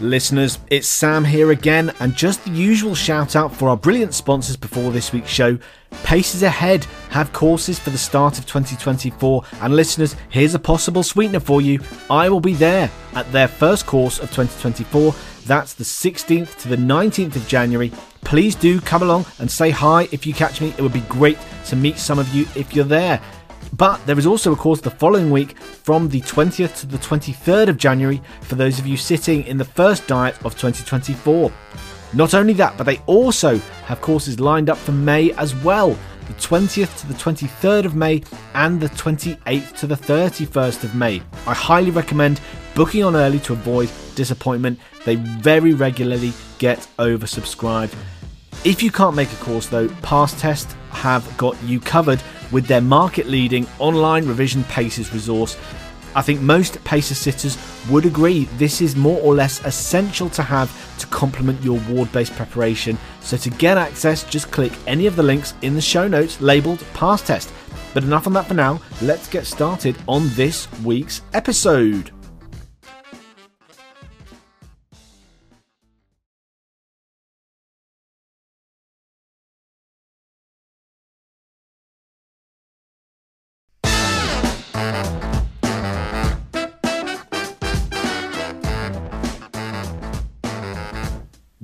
Listeners, it's Sam here again, and just the usual shout out for our brilliant sponsors before this week's show. Paces Ahead have courses for the start of 2024, and listeners, here's a possible sweetener for you. I will be there at their first course of 2024. That's the 16th to the 19th of January. Please do come along and say hi if you catch me. It would be great to meet some of you if you're there. But there is also a course the following week from the 20th to the 23rd of January for those of you sitting in the first diet of 2024. Not only that, but they also have courses lined up for May as well the 20th to the 23rd of May and the 28th to the 31st of May. I highly recommend booking on early to avoid disappointment. They very regularly get oversubscribed. If you can't make a course though, Pastest have got you covered with their market leading online revision paces resource. I think most PACES sitters would agree this is more or less essential to have to complement your ward based preparation. So, to get access, just click any of the links in the show notes labeled Pastest. But enough on that for now, let's get started on this week's episode.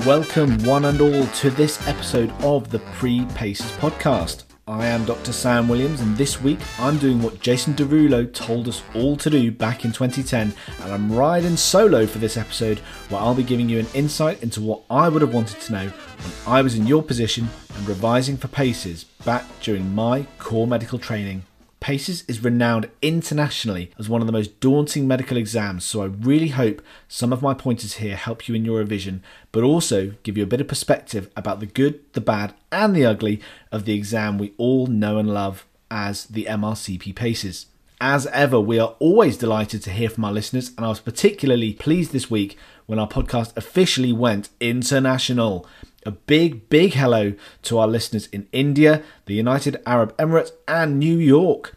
Welcome, one and all, to this episode of the Pre Paces podcast. I am Dr. Sam Williams, and this week I'm doing what Jason Derulo told us all to do back in 2010, and I'm riding solo for this episode where I'll be giving you an insight into what I would have wanted to know when I was in your position and revising for paces back during my core medical training. PACES is renowned internationally as one of the most daunting medical exams, so I really hope some of my pointers here help you in your revision, but also give you a bit of perspective about the good, the bad, and the ugly of the exam we all know and love as the MRCP PACES. As ever, we are always delighted to hear from our listeners, and I was particularly pleased this week when our podcast officially went international. A big, big hello to our listeners in India, the United Arab Emirates, and New York.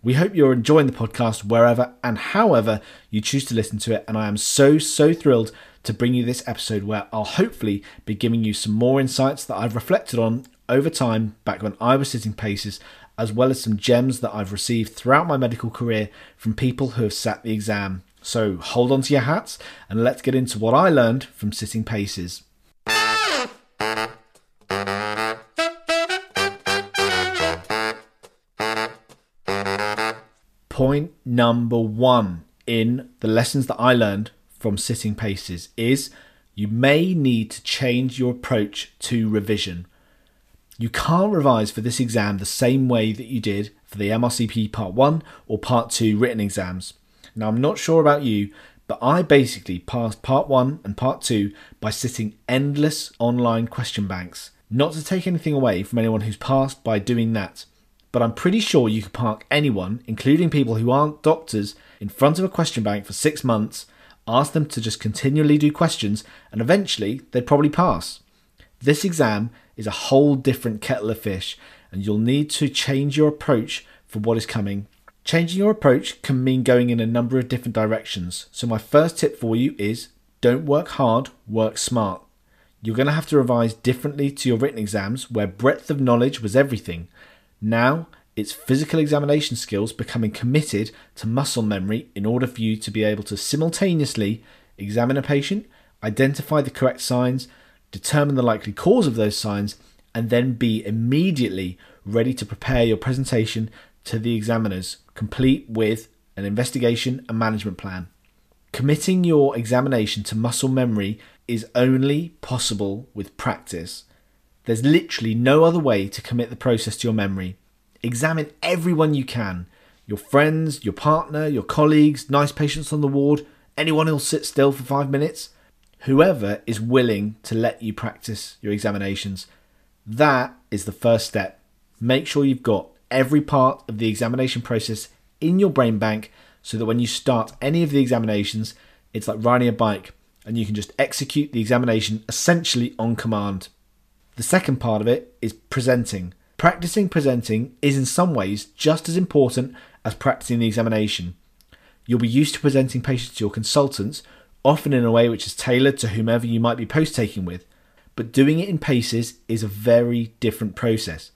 We hope you're enjoying the podcast wherever and however you choose to listen to it, and I am so, so thrilled to bring you this episode where I'll hopefully be giving you some more insights that I've reflected on over time back when I was sitting paces, as well as some gems that I've received throughout my medical career from people who have sat the exam. So hold on to your hats and let's get into what I learned from sitting paces. Point number one in the lessons that I learned from sitting paces is you may need to change your approach to revision. You can't revise for this exam the same way that you did for the MRCP Part 1 or Part 2 written exams. Now, I'm not sure about you, but I basically passed Part 1 and Part 2 by sitting endless online question banks. Not to take anything away from anyone who's passed by doing that, but I'm pretty sure you could park anyone, including people who aren't doctors, in front of a question bank for six months, ask them to just continually do questions, and eventually they'd probably pass. This exam is a whole different kettle of fish, and you'll need to change your approach for what is coming Changing your approach can mean going in a number of different directions. So, my first tip for you is don't work hard, work smart. You're going to have to revise differently to your written exams, where breadth of knowledge was everything. Now, it's physical examination skills becoming committed to muscle memory in order for you to be able to simultaneously examine a patient, identify the correct signs, determine the likely cause of those signs, and then be immediately ready to prepare your presentation to the examiners, complete with an investigation and management plan. Committing your examination to muscle memory is only possible with practice. There's literally no other way to commit the process to your memory. Examine everyone you can your friends, your partner, your colleagues, nice patients on the ward, anyone who'll sit still for five minutes. Whoever is willing to let you practice your examinations. That is the first step. Make sure you've got every part of the examination process in your brain bank so that when you start any of the examinations, it's like riding a bike and you can just execute the examination essentially on command. The second part of it is presenting. Practicing presenting is in some ways just as important as practicing the examination. You'll be used to presenting patients to your consultants often in a way which is tailored to whomever you might be post taking with. But doing it in paces is a very different process.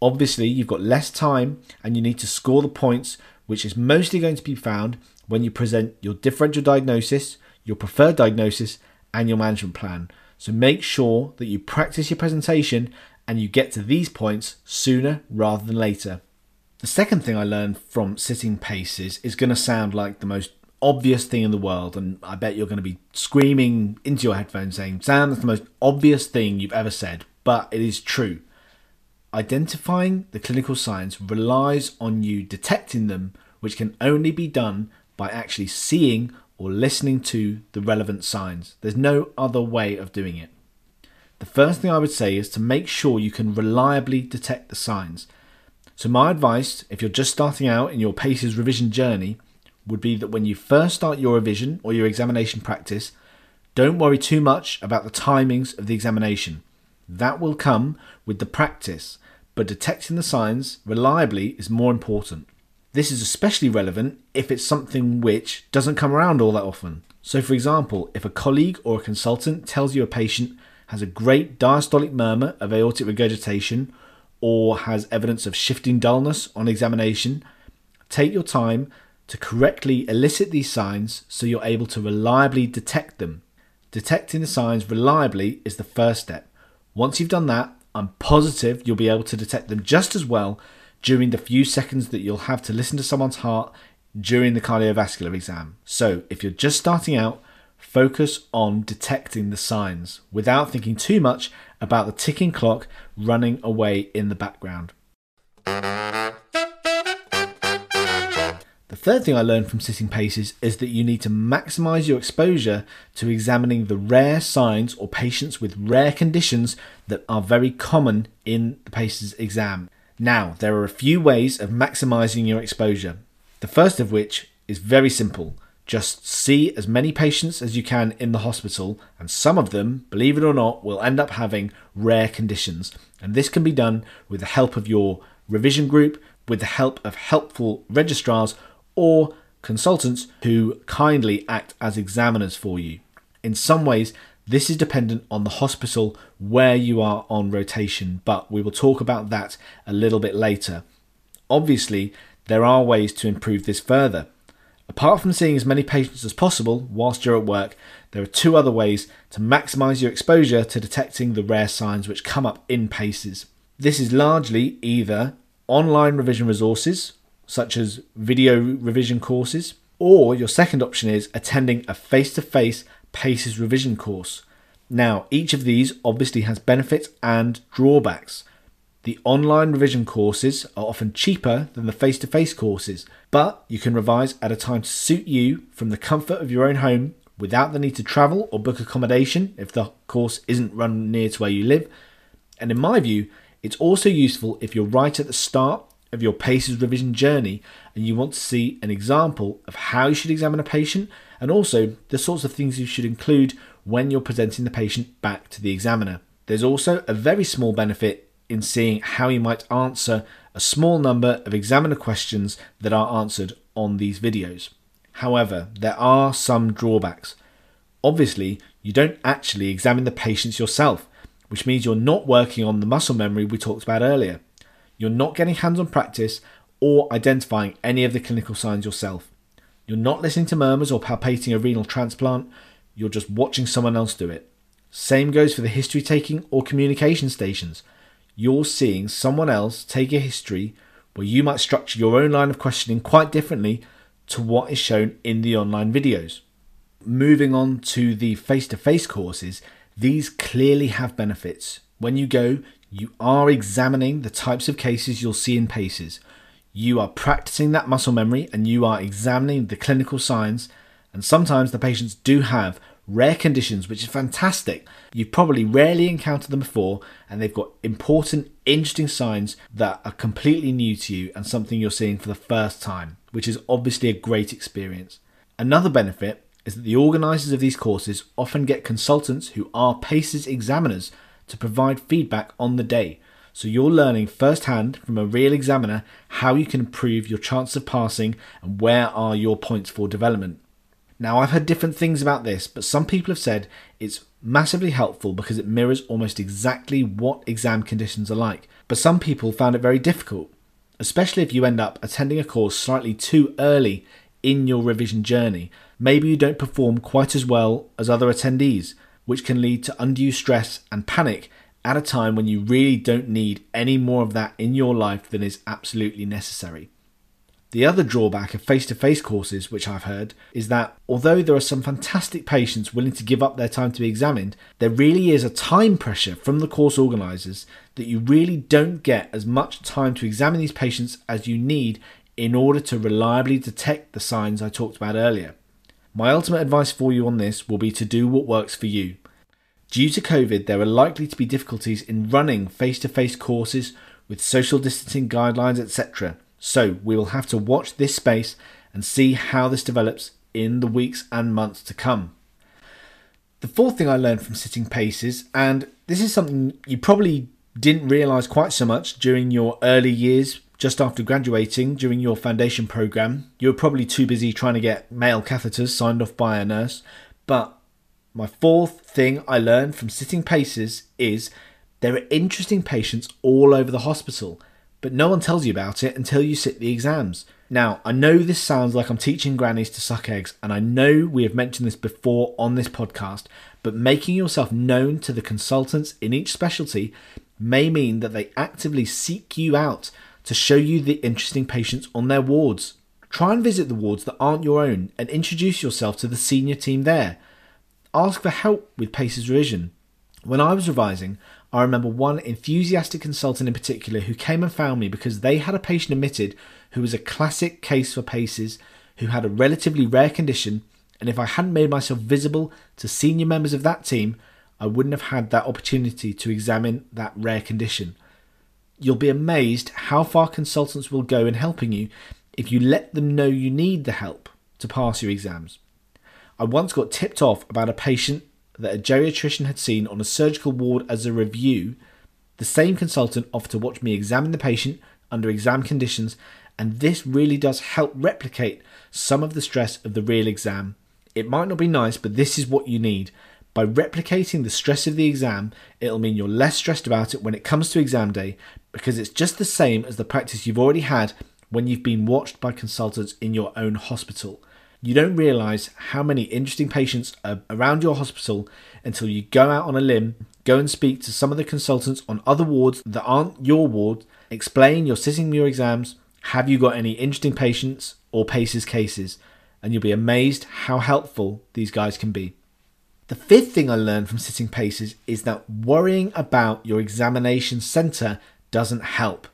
Obviously, you've got less time and you need to score the points, which is mostly going to be found when you present your differential diagnosis, your preferred diagnosis, and your management plan. So make sure that you practice your presentation and you get to these points sooner rather than later. The second thing I learned from sitting paces is going to sound like the most obvious thing in the world, and I bet you're going to be screaming into your headphones saying, Sam, that's the most obvious thing you've ever said, but it is true. Identifying the clinical signs relies on you detecting them, which can only be done by actually seeing or listening to the relevant signs. There's no other way of doing it. The first thing I would say is to make sure you can reliably detect the signs. So, my advice, if you're just starting out in your PACES revision journey, would be that when you first start your revision or your examination practice, don't worry too much about the timings of the examination. That will come with the practice, but detecting the signs reliably is more important. This is especially relevant if it's something which doesn't come around all that often. So, for example, if a colleague or a consultant tells you a patient has a great diastolic murmur of aortic regurgitation or has evidence of shifting dullness on examination, take your time to correctly elicit these signs so you're able to reliably detect them. Detecting the signs reliably is the first step. Once you've done that, I'm positive you'll be able to detect them just as well during the few seconds that you'll have to listen to someone's heart during the cardiovascular exam. So, if you're just starting out, focus on detecting the signs without thinking too much about the ticking clock running away in the background. The third thing I learned from sitting paces is that you need to maximize your exposure to examining the rare signs or patients with rare conditions that are very common in the paces exam. Now, there are a few ways of maximizing your exposure. The first of which is very simple. Just see as many patients as you can in the hospital, and some of them, believe it or not, will end up having rare conditions. And this can be done with the help of your revision group, with the help of helpful registrars, or consultants who kindly act as examiners for you. In some ways, this is dependent on the hospital where you are on rotation, but we will talk about that a little bit later. Obviously, there are ways to improve this further. Apart from seeing as many patients as possible whilst you're at work, there are two other ways to maximize your exposure to detecting the rare signs which come up in PACES. This is largely either online revision resources, such as video revision courses, or your second option is attending a face to face PACES revision course. Now, each of these obviously has benefits and drawbacks. The online revision courses are often cheaper than the face to face courses, but you can revise at a time to suit you from the comfort of your own home without the need to travel or book accommodation if the course isn't run near to where you live. And in my view, it's also useful if you're right at the start of your PACES revision journey and you want to see an example of how you should examine a patient and also the sorts of things you should include when you're presenting the patient back to the examiner. There's also a very small benefit in seeing how you might answer a small number of examiner questions that are answered on these videos. However, there are some drawbacks. Obviously, you don't actually examine the patients yourself, which means you're not working on the muscle memory we talked about earlier. You're not getting hands on practice or identifying any of the clinical signs yourself. You're not listening to murmurs or palpating a renal transplant, you're just watching someone else do it. Same goes for the history taking or communication stations. You're seeing someone else take a history where you might structure your own line of questioning quite differently to what is shown in the online videos. Moving on to the face to face courses, these clearly have benefits. When you go, you are examining the types of cases you'll see in PACES. You are practicing that muscle memory and you are examining the clinical signs. And sometimes the patients do have rare conditions, which is fantastic. You've probably rarely encountered them before, and they've got important, interesting signs that are completely new to you and something you're seeing for the first time, which is obviously a great experience. Another benefit is that the organisers of these courses often get consultants who are PACES examiners to provide feedback on the day. So you're learning firsthand from a real examiner how you can improve your chance of passing and where are your points for development. Now, I've heard different things about this, but some people have said it's massively helpful because it mirrors almost exactly what exam conditions are like. But some people found it very difficult, especially if you end up attending a course slightly too early in your revision journey. Maybe you don't perform quite as well as other attendees, which can lead to undue stress and panic at a time when you really don't need any more of that in your life than is absolutely necessary. The other drawback of face to face courses, which I've heard, is that although there are some fantastic patients willing to give up their time to be examined, there really is a time pressure from the course organisers that you really don't get as much time to examine these patients as you need in order to reliably detect the signs I talked about earlier. My ultimate advice for you on this will be to do what works for you. Due to COVID, there are likely to be difficulties in running face to face courses with social distancing guidelines, etc. So we will have to watch this space and see how this develops in the weeks and months to come. The fourth thing I learned from sitting paces, and this is something you probably didn't realize quite so much during your early years just after graduating during your foundation program. You were probably too busy trying to get male catheters signed off by a nurse. But my fourth thing I learned from sitting paces is there are interesting patients all over the hospital but no one tells you about it until you sit the exams. Now, I know this sounds like I'm teaching grannies to suck eggs, and I know we have mentioned this before on this podcast, but making yourself known to the consultants in each specialty may mean that they actively seek you out to show you the interesting patients on their wards. Try and visit the wards that aren't your own and introduce yourself to the senior team there. Ask for help with PACES revision. When I was revising, I remember one enthusiastic consultant in particular who came and found me because they had a patient admitted who was a classic case for PACES, who had a relatively rare condition, and if I hadn't made myself visible to senior members of that team, I wouldn't have had that opportunity to examine that rare condition. You'll be amazed how far consultants will go in helping you if you let them know you need the help to pass your exams. I once got tipped off about a patient that a geriatrician had seen on a surgical ward as a review, the same consultant offered to watch me examine the patient under exam conditions, and this really does help replicate some of the stress of the real exam. It might not be nice, but this is what you need. By replicating the stress of the exam, it'll mean you're less stressed about it when it comes to exam day because it's just the same as the practice you've already had when you've been watched by consultants in your own hospital. You don't realise how many interesting patients are around your hospital until you go out on a limb, go and speak to some of the consultants on other wards that aren't your ward, explain you're sitting your exams, have you got any interesting patients or PACES cases, and you'll be amazed how helpful these guys can be. The fifth thing I learned from sitting paces is that worrying about your examination centre doesn't help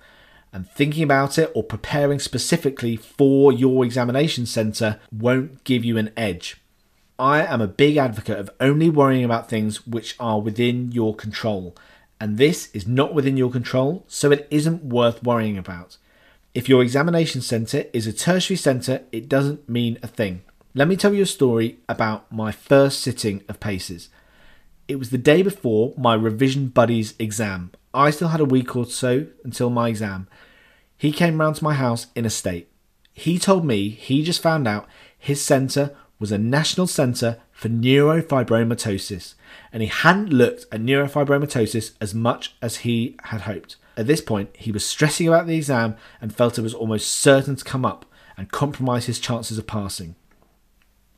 and thinking about it or preparing specifically for your examination centre won't give you an edge. I am a big advocate of only worrying about things which are within your control, and this is not within your control, so it isn't worth worrying about. If your examination centre is a tertiary centre, it doesn't mean a thing. Let me tell you a story about my first sitting of PACES. It was the day before my revision buddy's exam. I still had a week or so until my exam. He came round to my house in a state. He told me he just found out his centre was a national centre for neurofibromatosis, and he hadn't looked at neurofibromatosis as much as he had hoped. At this point, he was stressing about the exam and felt it was almost certain to come up and compromise his chances of passing.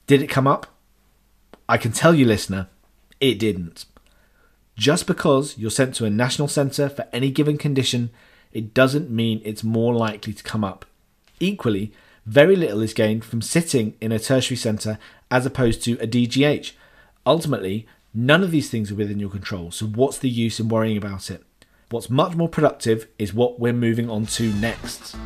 Did it come up? I can tell you, listener, it didn't. Just because you're sent to a national centre for any given condition, it doesn't mean it's more likely to come up. Equally, very little is gained from sitting in a tertiary centre as opposed to a DGH. Ultimately, none of these things are within your control, so what's the use in worrying about it? What's much more productive is what we're moving on to next.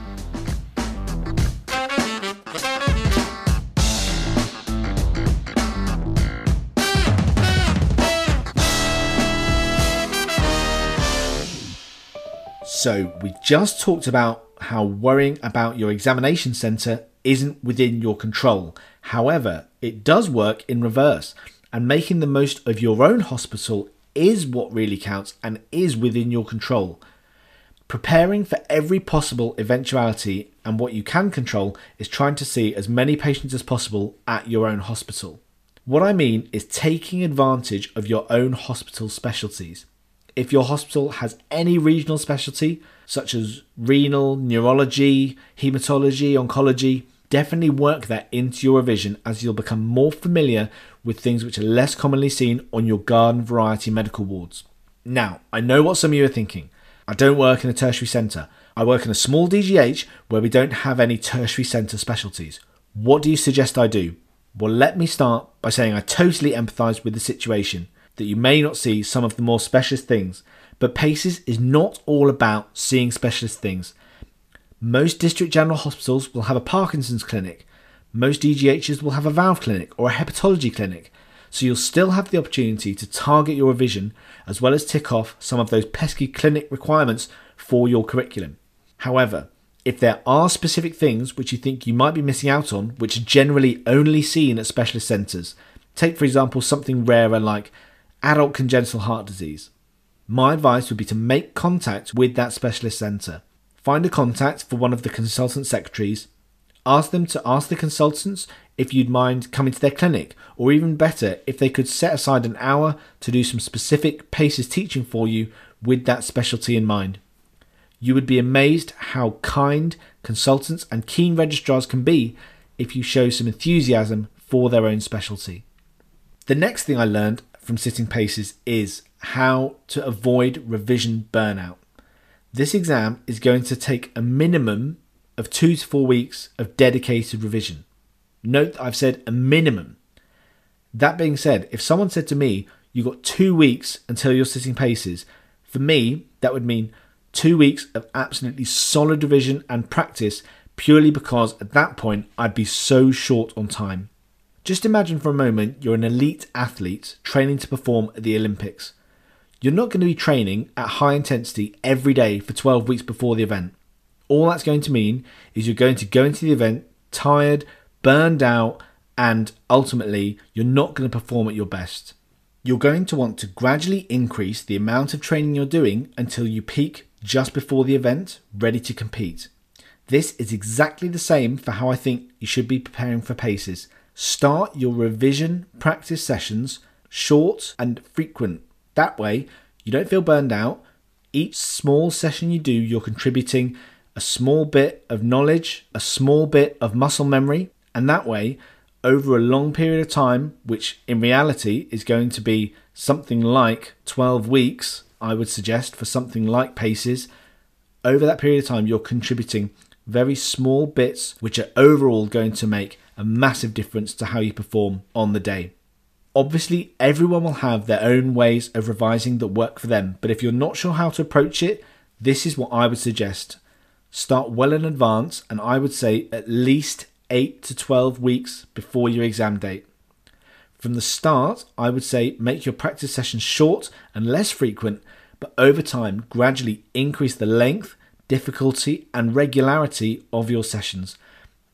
So, we just talked about how worrying about your examination centre isn't within your control. However, it does work in reverse, and making the most of your own hospital is what really counts and is within your control. Preparing for every possible eventuality and what you can control is trying to see as many patients as possible at your own hospital. What I mean is taking advantage of your own hospital specialties. If your hospital has any regional specialty, such as renal, neurology, hematology, oncology, definitely work that into your revision as you'll become more familiar with things which are less commonly seen on your garden variety medical wards. Now, I know what some of you are thinking. I don't work in a tertiary centre. I work in a small DGH where we don't have any tertiary centre specialties. What do you suggest I do? Well, let me start by saying I totally empathise with the situation that you may not see some of the more specialist things, but PACES is not all about seeing specialist things. Most district general hospitals will have a Parkinson's clinic, most DGHs will have a valve clinic or a hepatology clinic, so you'll still have the opportunity to target your revision as well as tick off some of those pesky clinic requirements for your curriculum. However, if there are specific things which you think you might be missing out on, which are generally only seen at specialist centres, take for example something rarer like adult congenital heart disease. My advice would be to make contact with that specialist centre. Find a contact for one of the consultant secretaries Ask them to ask the consultants if you'd mind coming to their clinic, or even better, if they could set aside an hour to do some specific PACES teaching for you with that specialty in mind. You would be amazed how kind consultants and keen registrars can be if you show some enthusiasm for their own specialty. The next thing I learned from sitting paces is how to avoid revision burnout. This exam is going to take a minimum of two to four weeks of dedicated revision. Note that I've said a minimum. That being said, if someone said to me, you got two weeks until you're sitting paces, for me, that would mean two weeks of absolutely solid revision and practice purely because at that point I'd be so short on time. Just imagine for a moment you're an elite athlete training to perform at the Olympics. You're not going to be training at high intensity every day for 12 weeks before the event all that's going to mean is you're going to go into the event tired, burned out, and ultimately you're not going to perform at your best. You're going to want to gradually increase the amount of training you're doing until you peak just before the event, ready to compete. This is exactly the same for how I think you should be preparing for paces. Start your revision practice sessions short and frequent. That way, you don't feel burned out. Each small session you do, you're contributing a small bit of knowledge, a small bit of muscle memory, and that way, over a long period of time, which in reality is going to be something like 12 weeks, I would suggest, for something like paces, over that period of time, you're contributing very small bits which are overall going to make a massive difference to how you perform on the day. Obviously, everyone will have their own ways of revising that work for them, but if you're not sure how to approach it, this is what I would suggest. Start well in advance, and I would say at least 8 to 12 weeks before your exam date. From the start, I would say make your practice sessions short and less frequent, but over time, gradually increase the length, difficulty, and regularity of your sessions.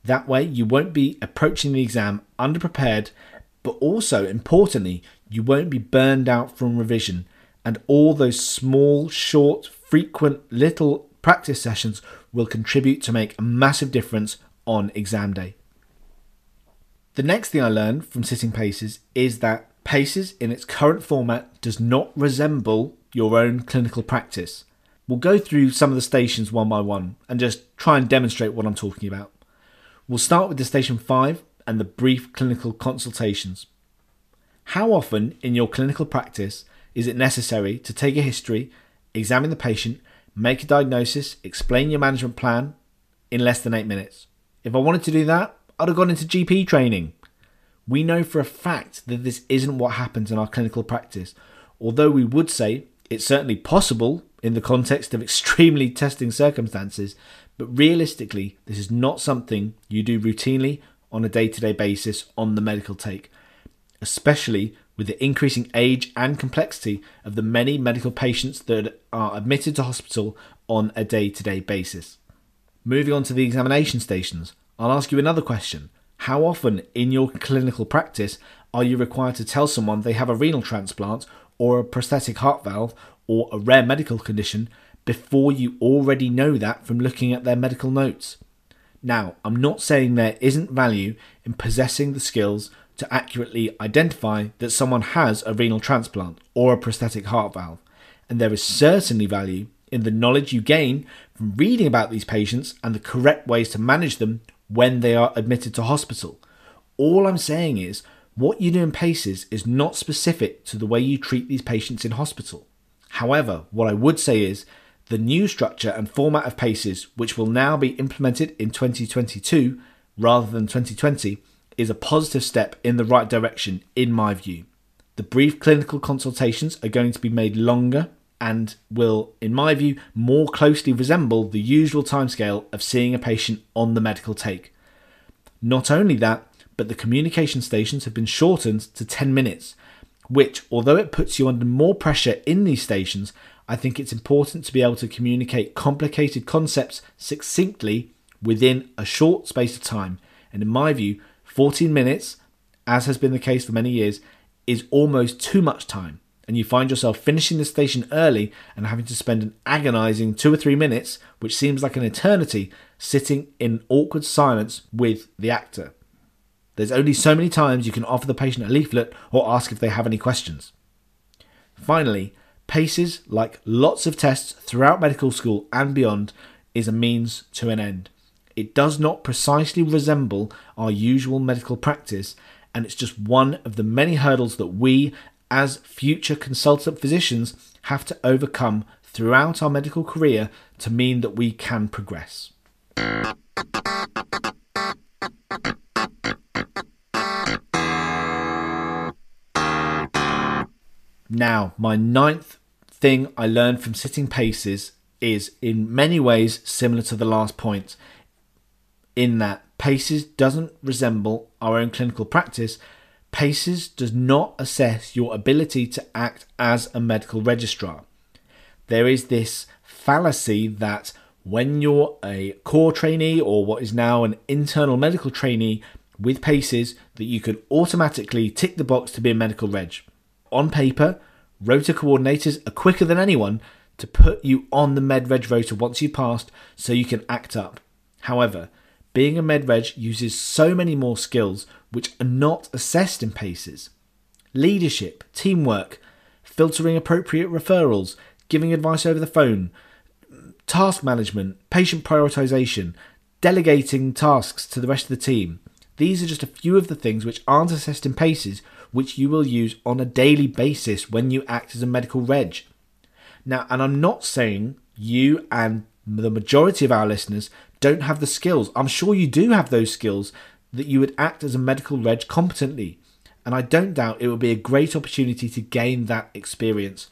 That way, you won't be approaching the exam underprepared, but also importantly, you won't be burned out from revision, and all those small, short, frequent little practice sessions will contribute to make a massive difference on exam day. The next thing I learned from sitting paces is that paces in its current format does not resemble your own clinical practice. We'll go through some of the stations one by one and just try and demonstrate what I'm talking about. We'll start with the station 5 and the brief clinical consultations. How often in your clinical practice is it necessary to take a history, examine the patient, make a diagnosis, explain your management plan in less than eight minutes. If I wanted to do that, I'd have gone into GP training. We know for a fact that this isn't what happens in our clinical practice, although we would say it's certainly possible in the context of extremely testing circumstances, but realistically, this is not something you do routinely on a day to day basis on the medical take, especially with the increasing age and complexity of the many medical patients that are admitted to hospital on a day to day basis. Moving on to the examination stations, I'll ask you another question. How often in your clinical practice are you required to tell someone they have a renal transplant or a prosthetic heart valve or a rare medical condition before you already know that from looking at their medical notes. Now, I'm not saying there isn't value in possessing the skills to accurately identify that someone has a renal transplant or a prosthetic heart valve, and there is certainly value in the knowledge you gain from reading about these patients and the correct ways to manage them when they are admitted to hospital. All I'm saying is, what you do in PACES is not specific to the way you treat these patients in hospital. However, what I would say is the new structure and format of PACES, which will now be implemented in 2022 rather than 2020, is a positive step in the right direction, in my view. The brief clinical consultations are going to be made longer and will, in my view, more closely resemble the usual timescale of seeing a patient on the medical take. Not only that, but the communication stations have been shortened to 10 minutes, which, although it puts you under more pressure in these stations, I think it's important to be able to communicate complicated concepts succinctly within a short space of time. And in my view, 14 minutes, as has been the case for many years, is almost too much time. And you find yourself finishing the station early and having to spend an agonizing two or three minutes, which seems like an eternity, sitting in awkward silence with the actor. There's only so many times you can offer the patient a leaflet or ask if they have any questions. Finally, PACES, like lots of tests throughout medical school and beyond, is a means to an end. It does not precisely resemble our usual medical practice, and it's just one of the many hurdles that we, as future consultant physicians, have to overcome throughout our medical career to mean that we can progress. Now, my ninth thing I learned from sitting paces is in many ways similar to the last point, in that paces doesn't resemble our own clinical practice. PACES does not assess your ability to act as a medical registrar. There is this fallacy that when you're a core trainee or what is now an internal medical trainee with PACES, that you can automatically tick the box to be a medical reg on paper, rota coordinators are quicker than anyone to put you on the MedReg rota once you passed so you can act up. However, being a MedReg uses so many more skills which are not assessed in PACES. Leadership, teamwork, filtering appropriate referrals, giving advice over the phone, task management, patient prioritization, delegating tasks to the rest of the team. These are just a few of the things which aren't assessed in PACES which you will use on a daily basis when you act as a medical reg. Now, and I'm not saying you and the majority of our listeners don't have the skills. I'm sure you do have those skills that you would act as a medical reg competently. And I don't doubt it would be a great opportunity to gain that experience.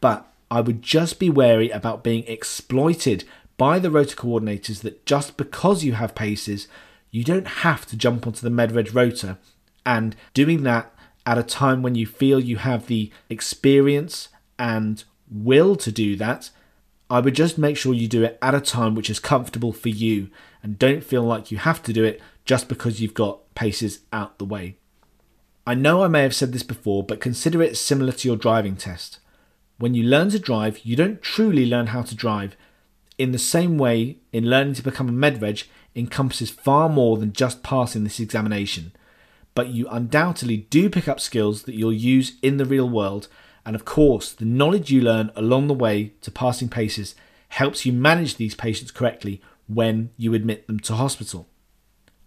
But I would just be wary about being exploited by the rota coordinators that just because you have paces, you don't have to jump onto the MedReg rota. And doing that at a time when you feel you have the experience and will to do that, I would just make sure you do it at a time which is comfortable for you and don't feel like you have to do it just because you've got paces out the way. I know I may have said this before, but consider it similar to your driving test. When you learn to drive, you don't truly learn how to drive. In the same way, in learning to become a medreg encompasses far more than just passing this examination but you undoubtedly do pick up skills that you'll use in the real world. And of course, the knowledge you learn along the way to passing paces helps you manage these patients correctly when you admit them to hospital.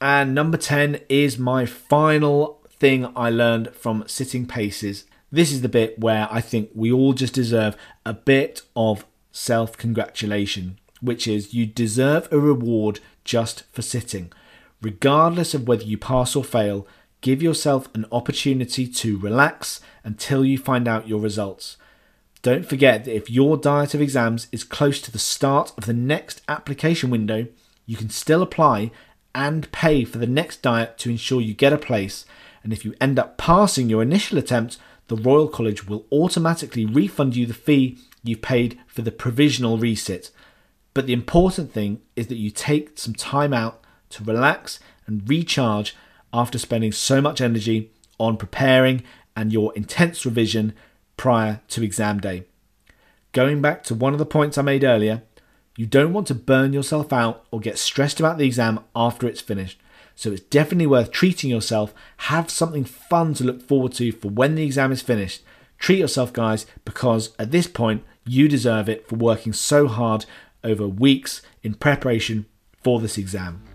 And number 10 is my final thing I learned from sitting paces. This is the bit where I think we all just deserve a bit of self congratulation, which is you deserve a reward just for sitting. Regardless of whether you pass or fail, Give yourself an opportunity to relax until you find out your results. Don't forget that if your diet of exams is close to the start of the next application window, you can still apply and pay for the next diet to ensure you get a place. And if you end up passing your initial attempt, the Royal College will automatically refund you the fee you've paid for the provisional resit. But the important thing is that you take some time out to relax and recharge after spending so much energy on preparing and your intense revision prior to exam day. going back to one of the points I made earlier, you don't want to burn yourself out or get stressed about the exam after it's finished. So it's definitely worth treating yourself. Have something fun to look forward to for when the exam is finished. Treat yourself, guys, because at this point, you deserve it for working so hard over weeks in preparation for this exam.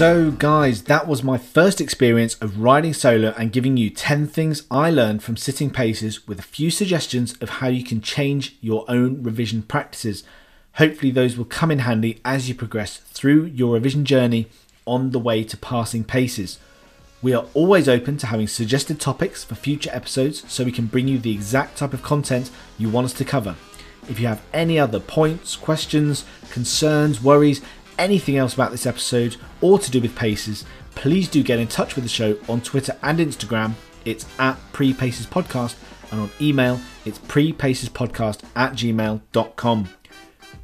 So, guys, that was my first experience of riding solo and giving you 10 things I learned from sitting paces with a few suggestions of how you can change your own revision practices. Hopefully, those will come in handy as you progress through your revision journey on the way to passing paces. We are always open to having suggested topics for future episodes so we can bring you the exact type of content you want us to cover. If you have any other points, questions, concerns, worries, anything else about this episode or to do with Paces, please do get in touch with the show on Twitter and Instagram. It's at Pre Paces Podcast, and on email, it's prepacespodcast at gmail.com.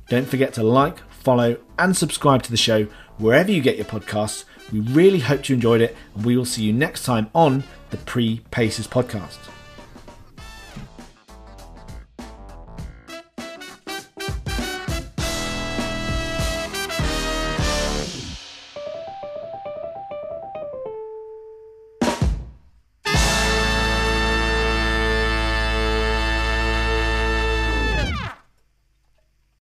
Don't forget to like, follow, and subscribe to the show wherever you get your podcasts. We really hope you enjoyed it, and we will see you next time on the Pre Paces Podcast.